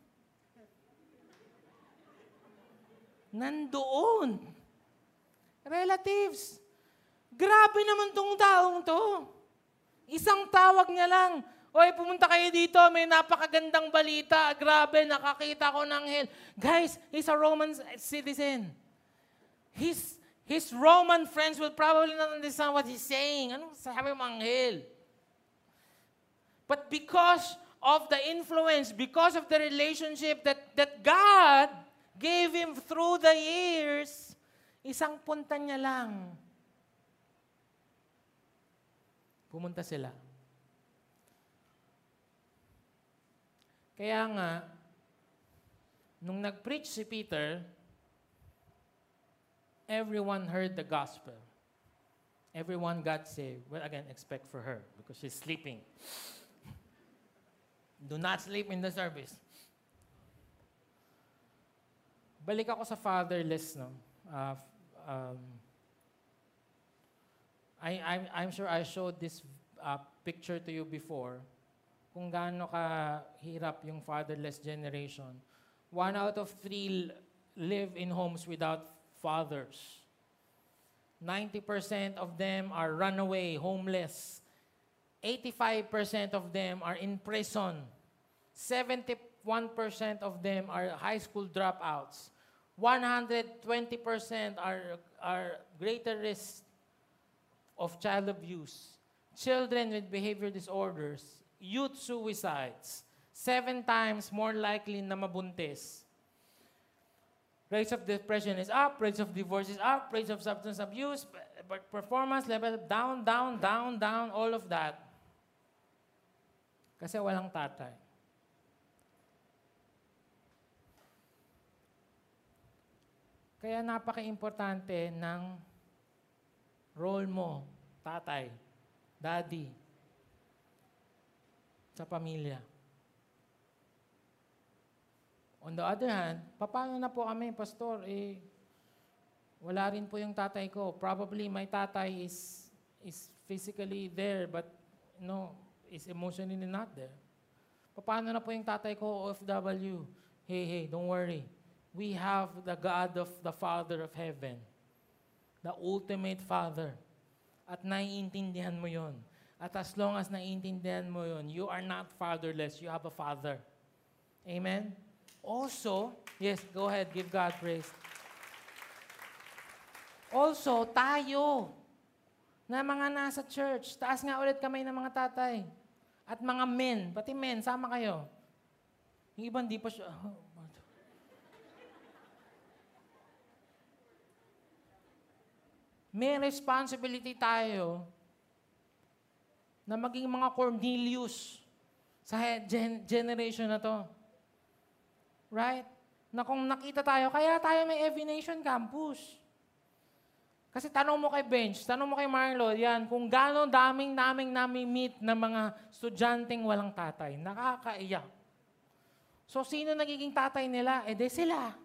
Nandoon. Relatives. Grabe naman tong taong to. Isang tawag niya lang, Oy, pumunta kayo dito, may napakagandang balita. Grabe, nakakita ko ng hell. Guys, he's a Roman citizen. His, his Roman friends will probably not understand what he's saying. Ano sabi ng hell? But because of the influence, because of the relationship that, that God gave him through the years, isang punta niya lang. Pumunta sila. Kaya nga, nung nag-preach si Peter, everyone heard the gospel. Everyone got saved. Well, again, expect for her because she's sleeping. Do not sleep in the service. Balik ako sa fatherless, no? Uh, um, I, I'm, I'm sure I showed this uh, picture to you before kung gaano kahirap yung fatherless generation. One out of three live in homes without fathers. 90% of them are runaway, homeless. 85% of them are in prison. 71% of them are high school dropouts. 120% are, are greater risk of child abuse. Children with behavior disorders youth suicides, seven times more likely na mabuntis. Rates of depression is up, rates of divorce is up, rates of substance abuse, performance level down, down, down, down, all of that. Kasi walang tatay. Kaya napaka-importante ng role mo, tatay, daddy, sa pamilya. On the other hand, paano na po kami, Pastor? Eh, wala rin po yung tatay ko. Probably my tatay is is physically there but no, is emotionally not there. Paano na po yung tatay ko, OFW? Hey, hey, don't worry. We have the God of the Father of Heaven. The ultimate Father. At naiintindihan mo yon at as long as naiintindihan mo yun, you are not fatherless. You have a father. Amen? Also, yes, go ahead, give God praise. Also, tayo, na mga nasa church, taas nga ulit kamay ng mga tatay. At mga men, pati men, sama kayo. Yung iba hindi pa siya, oh, may responsibility tayo na maging mga Cornelius sa gen- generation na to. Right? Na kung nakita tayo, kaya tayo may Every Nation Campus. Kasi tanong mo kay Bench, tanong mo kay Marlo, yan, kung gano'ng daming naming nami-meet na mga estudyanteng walang tatay, nakakaiyak. So, sino nagiging tatay nila? Eh, de sila.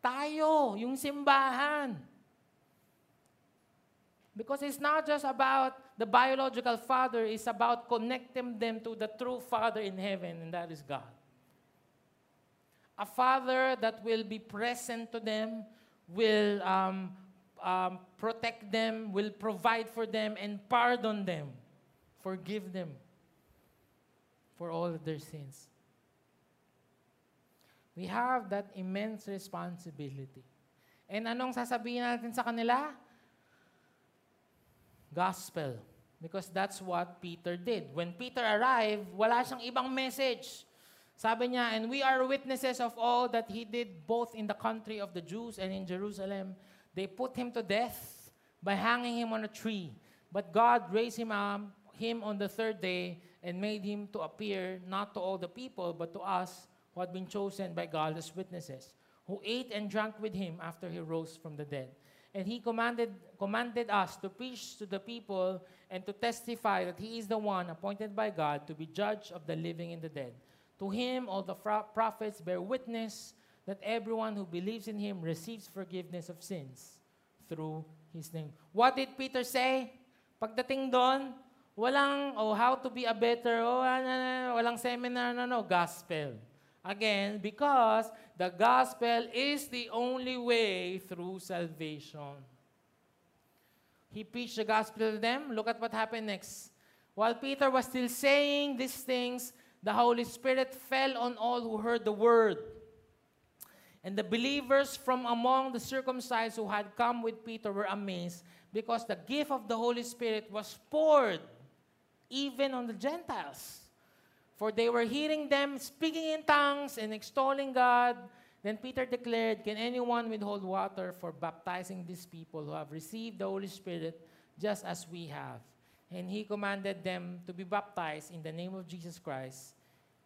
Tayo, yung simbahan. Because it's not just about the biological father is about connecting them to the true father in heaven, and that is God. A father that will be present to them, will um, um, protect them, will provide for them, and pardon them, forgive them for all of their sins. We have that immense responsibility. And anong sasabihin natin sa kanila? Gospel. Because that's what Peter did. When Peter arrived, wala siyang ibang message. Sabi niya, and we are witnesses of all that he did both in the country of the Jews and in Jerusalem. They put him to death by hanging him on a tree. But God raised him up, him on the third day and made him to appear not to all the people, but to us who had been chosen by God as witnesses, who ate and drank with him after he rose from the dead. And he commanded, commanded us to preach to the people and to testify that he is the one appointed by God to be judge of the living and the dead. To him, all the prophets bear witness that everyone who believes in him receives forgiveness of sins through his name. What did Peter say? Pagdating doon, walang, oh, how to be a better, oh, ano, walang seminar, no, no, gospel. Again, because the gospel is the only way through salvation. He preached the gospel to them. Look at what happened next. While Peter was still saying these things, the Holy Spirit fell on all who heard the word. And the believers from among the circumcised who had come with Peter were amazed because the gift of the Holy Spirit was poured even on the Gentiles. For they were hearing them speaking in tongues and extolling God. Then Peter declared, Can anyone withhold water for baptizing these people who have received the Holy Spirit just as we have? And he commanded them to be baptized in the name of Jesus Christ.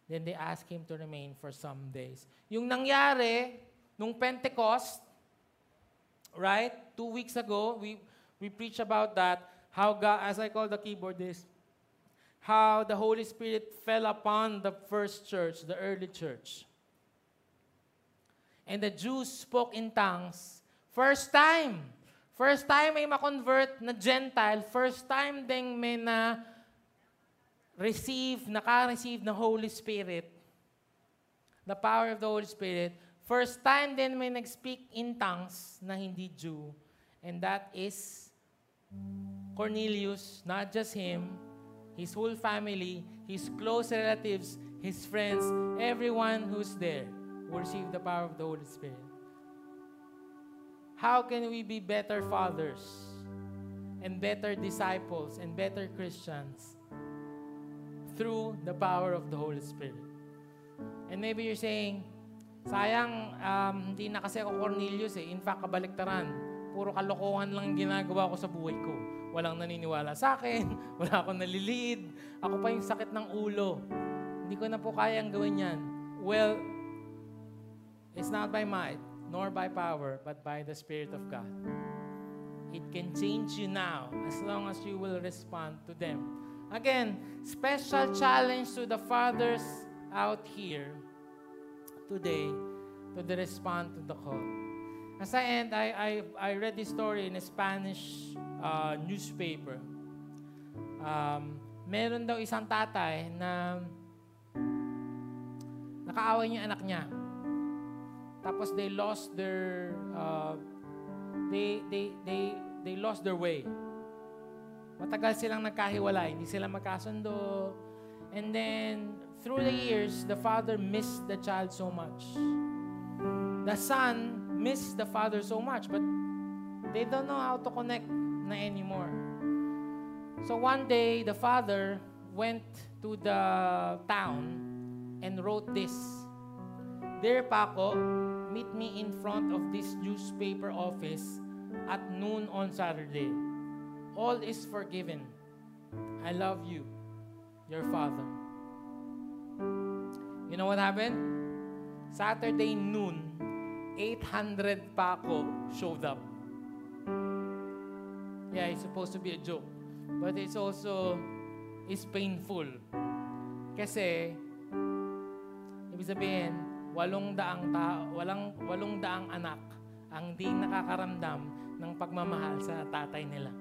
Then they asked him to remain for some days. Yung nangyari, nung Pentecost, right, two weeks ago, we, we preached about that, how God, as I call the keyboard this, how the Holy Spirit fell upon the first church, the early church. And the Jews spoke in tongues. First time. First time may makonvert na Gentile. First time ding may na receive, naka-receive ng Holy Spirit. The power of the Holy Spirit. First time din may nag-speak in tongues na hindi Jew. And that is Cornelius, not just him, his whole family, his close relatives, his friends, everyone who's there will receive the power of the Holy Spirit. How can we be better fathers and better disciples and better Christians? Through the power of the Holy Spirit. And maybe you're saying, sayang, um, hindi na kasi ako Cornelius eh. In fact, kabaliktaran. Puro kalokohan lang ginagawa ko sa buhay ko. Walang naniniwala sa akin. Wala akong nalilid. Ako pa yung sakit ng ulo. Hindi ko na po kayang gawin yan. Well, it's not by might, nor by power, but by the Spirit of God. It can change you now as long as you will respond to them. Again, special challenge to the fathers out here today to the respond to the call. As I end, I, I, I read this story in a Spanish uh, newspaper. Um, meron daw isang tatay na nakaaway niya anak niya. Tapos they lost their uh, they they they they lost their way. Matagal silang nagkahiwalay, hindi sila magkasundo. And then through the years, the father missed the child so much. The son missed the father so much, but they don't know how to connect na anymore. So one day, the father went to the town and wrote this. Dear Paco, meet me in front of this newspaper office at noon on Saturday. All is forgiven. I love you, your father. You know what happened? Saturday noon, 800 Paco showed up. Yeah, it's supposed to be a joke. But it's also, it's painful. Kasi, ibig sabihin, walong daang ta walang walong daang anak ang di nakakaramdam ng pagmamahal sa tatay nila.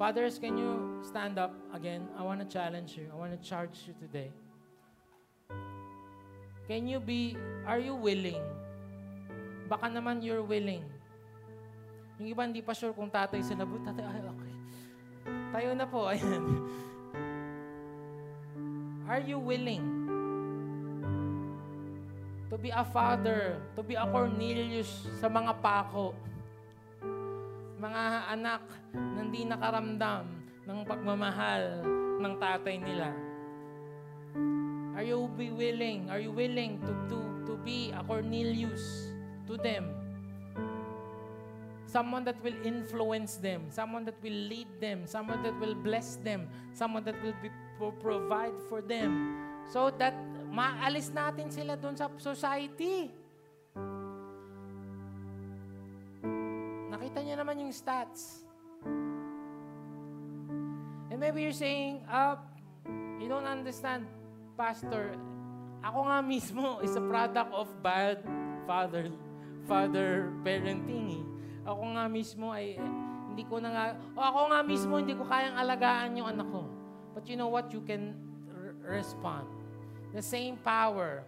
Fathers, can you stand up again? I want to challenge you. I want to charge you today. Can you be, are you willing? Baka naman you're willing. Yung iba hindi pa sure kung tatay sila. But tatay, ay, okay. Tayo na po, ayan. Are you willing to be a father, to be a Cornelius sa mga pako? Mga anak na hindi nakaramdam ng pagmamahal ng tatay nila. Are you be willing? Are you willing to, to, to be a Cornelius to them? Someone that will influence them, someone that will lead them, someone that will bless them, someone that will be, pro- provide for them. So that maalis natin sila doon sa society. Nakita niyo naman yung stats. And maybe you're saying, uh, You don't understand, Pastor. Ako nga mismo is a product of bad father father parenting. Eh. Ako nga mismo ay hindi ko na nga, o ako nga mismo hindi ko kayang alagaan yung anak ko. But you know what? You can r- respond. The same power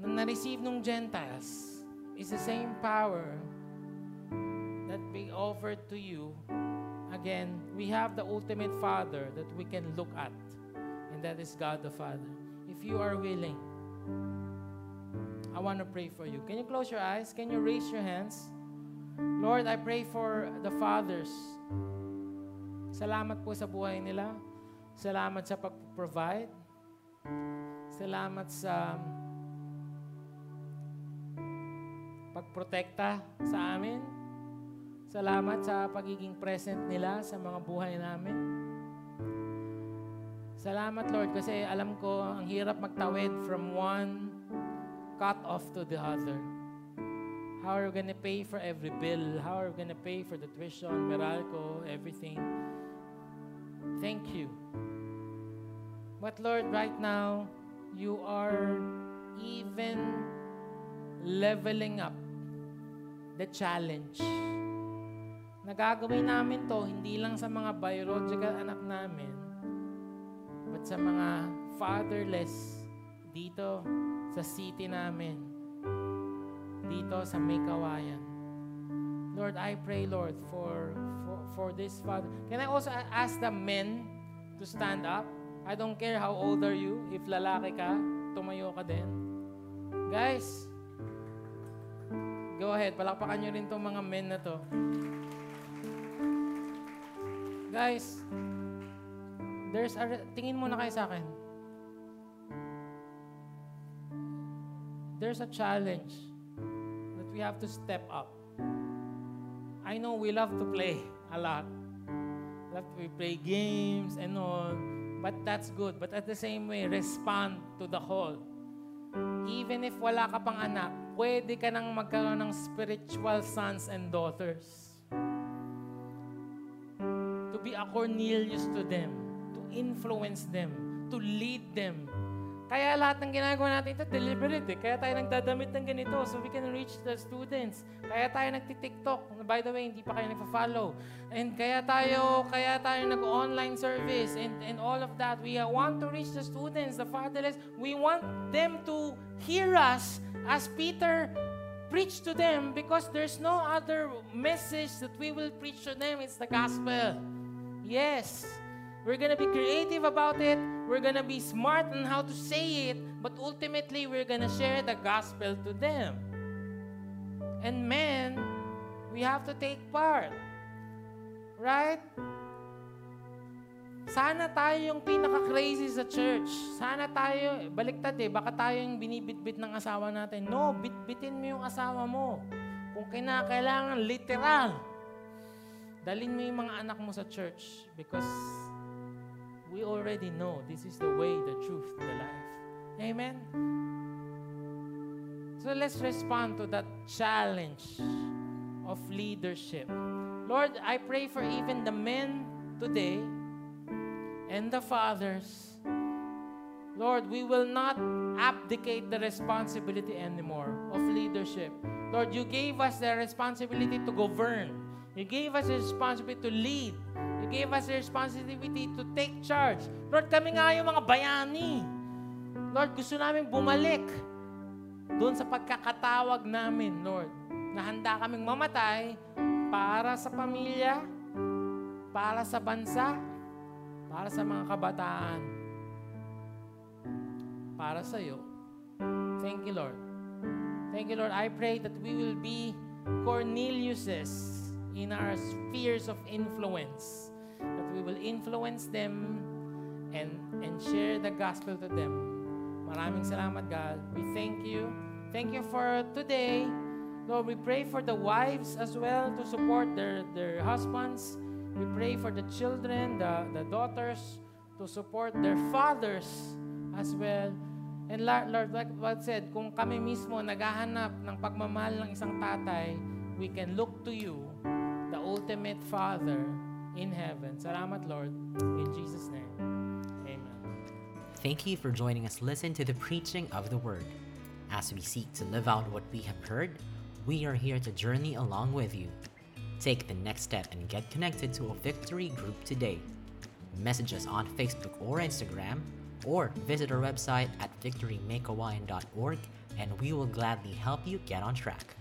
na na-receive ng Gentiles is the same power that be offered to you. Again, we have the ultimate Father that we can look at, and that is God the Father. If you are willing, I want to pray for you. Can you close your eyes? Can you raise your hands? Lord, I pray for the fathers. Salamat po sa buhay nila. Salamat sa pag-provide. Salamat sa pagprotekta sa amin. Salamat sa pagiging present nila sa mga buhay namin. Salamat Lord kasi alam ko ang hirap magtawid from one cut off to the other. How are we gonna pay for every bill? How are we gonna pay for the tuition, Meralco, everything? Thank you. But Lord, right now, you are even leveling up the challenge. Nagagawin namin to hindi lang sa mga biological anak namin, but sa mga fatherless dito sa city namin, dito sa May. Lord, I pray, Lord, for, for, for this father. Can I also ask the men to stand up? I don't care how old are you. If lalaki ka, tumayo ka din. Guys, Go ahead, palakpakan nyo rin itong mga men na to. Guys, there's a, tingin muna kayo sa akin. There's a challenge that we have to step up. I know we love to play a lot. Love to play games and all, but that's good. But at the same way, respond to the call. Even if wala ka pang anak, pwede ka nang magkaroon ng spiritual sons and daughters. To be a Cornelius to them, influence them, to lead them. Kaya lahat ng ginagawa natin ito, deliberate eh. Kaya tayo nagdadamit ng ganito so we can reach the students. Kaya tayo nagti-TikTok. By the way, hindi pa kayo nagpa-follow. And kaya tayo, kaya tayo nag-online service and, and all of that. We want to reach the students, the fatherless. We want them to hear us as Peter preached to them because there's no other message that we will preach to them. It's the gospel. Yes. We're gonna be creative about it. We're gonna be smart on how to say it. But ultimately, we're gonna share the gospel to them. And men, we have to take part. Right? Sana tayo yung pinaka-crazy sa church. Sana tayo, baliktad eh, baka tayo yung binibitbit ng asawa natin. No, bitbitin mo yung asawa mo. Kung kinakailangan, literal. Dalin mo yung mga anak mo sa church because we already know this is the way, the truth, the life. Amen? So let's respond to that challenge of leadership. Lord, I pray for even the men today and the fathers. Lord, we will not abdicate the responsibility anymore of leadership. Lord, you gave us the responsibility to govern. You gave us the responsibility to lead. Gave us responsibility to take charge. Lord, kami nga yung mga bayani. Lord, gusto namin bumalik doon sa pagkakatawag namin, Lord, na handa kaming mamatay para sa pamilya, para sa bansa, para sa mga kabataan, para sa iyo. Thank you, Lord. Thank you, Lord. I pray that we will be Corneliuses in our spheres of influence, that we will influence them and, and share the gospel to them. Maraming salamat, God. We thank you. Thank you for today. Lord, we pray for the wives as well to support their, their husbands. We pray for the children, the, the daughters, to support their fathers as well. And Lord, Lord, like what said, kung kami mismo naghahanap ng pagmamahal ng isang tatay, we can look to you, the ultimate father, in heaven. Salamat, Lord. In Jesus' name. Amen. Thank you for joining us listen to the preaching of the word. As we seek to live out what we have heard, we are here to journey along with you. Take the next step and get connected to a victory group today. Message us on Facebook or Instagram, or visit our website at victorymakehawaii.org and we will gladly help you get on track.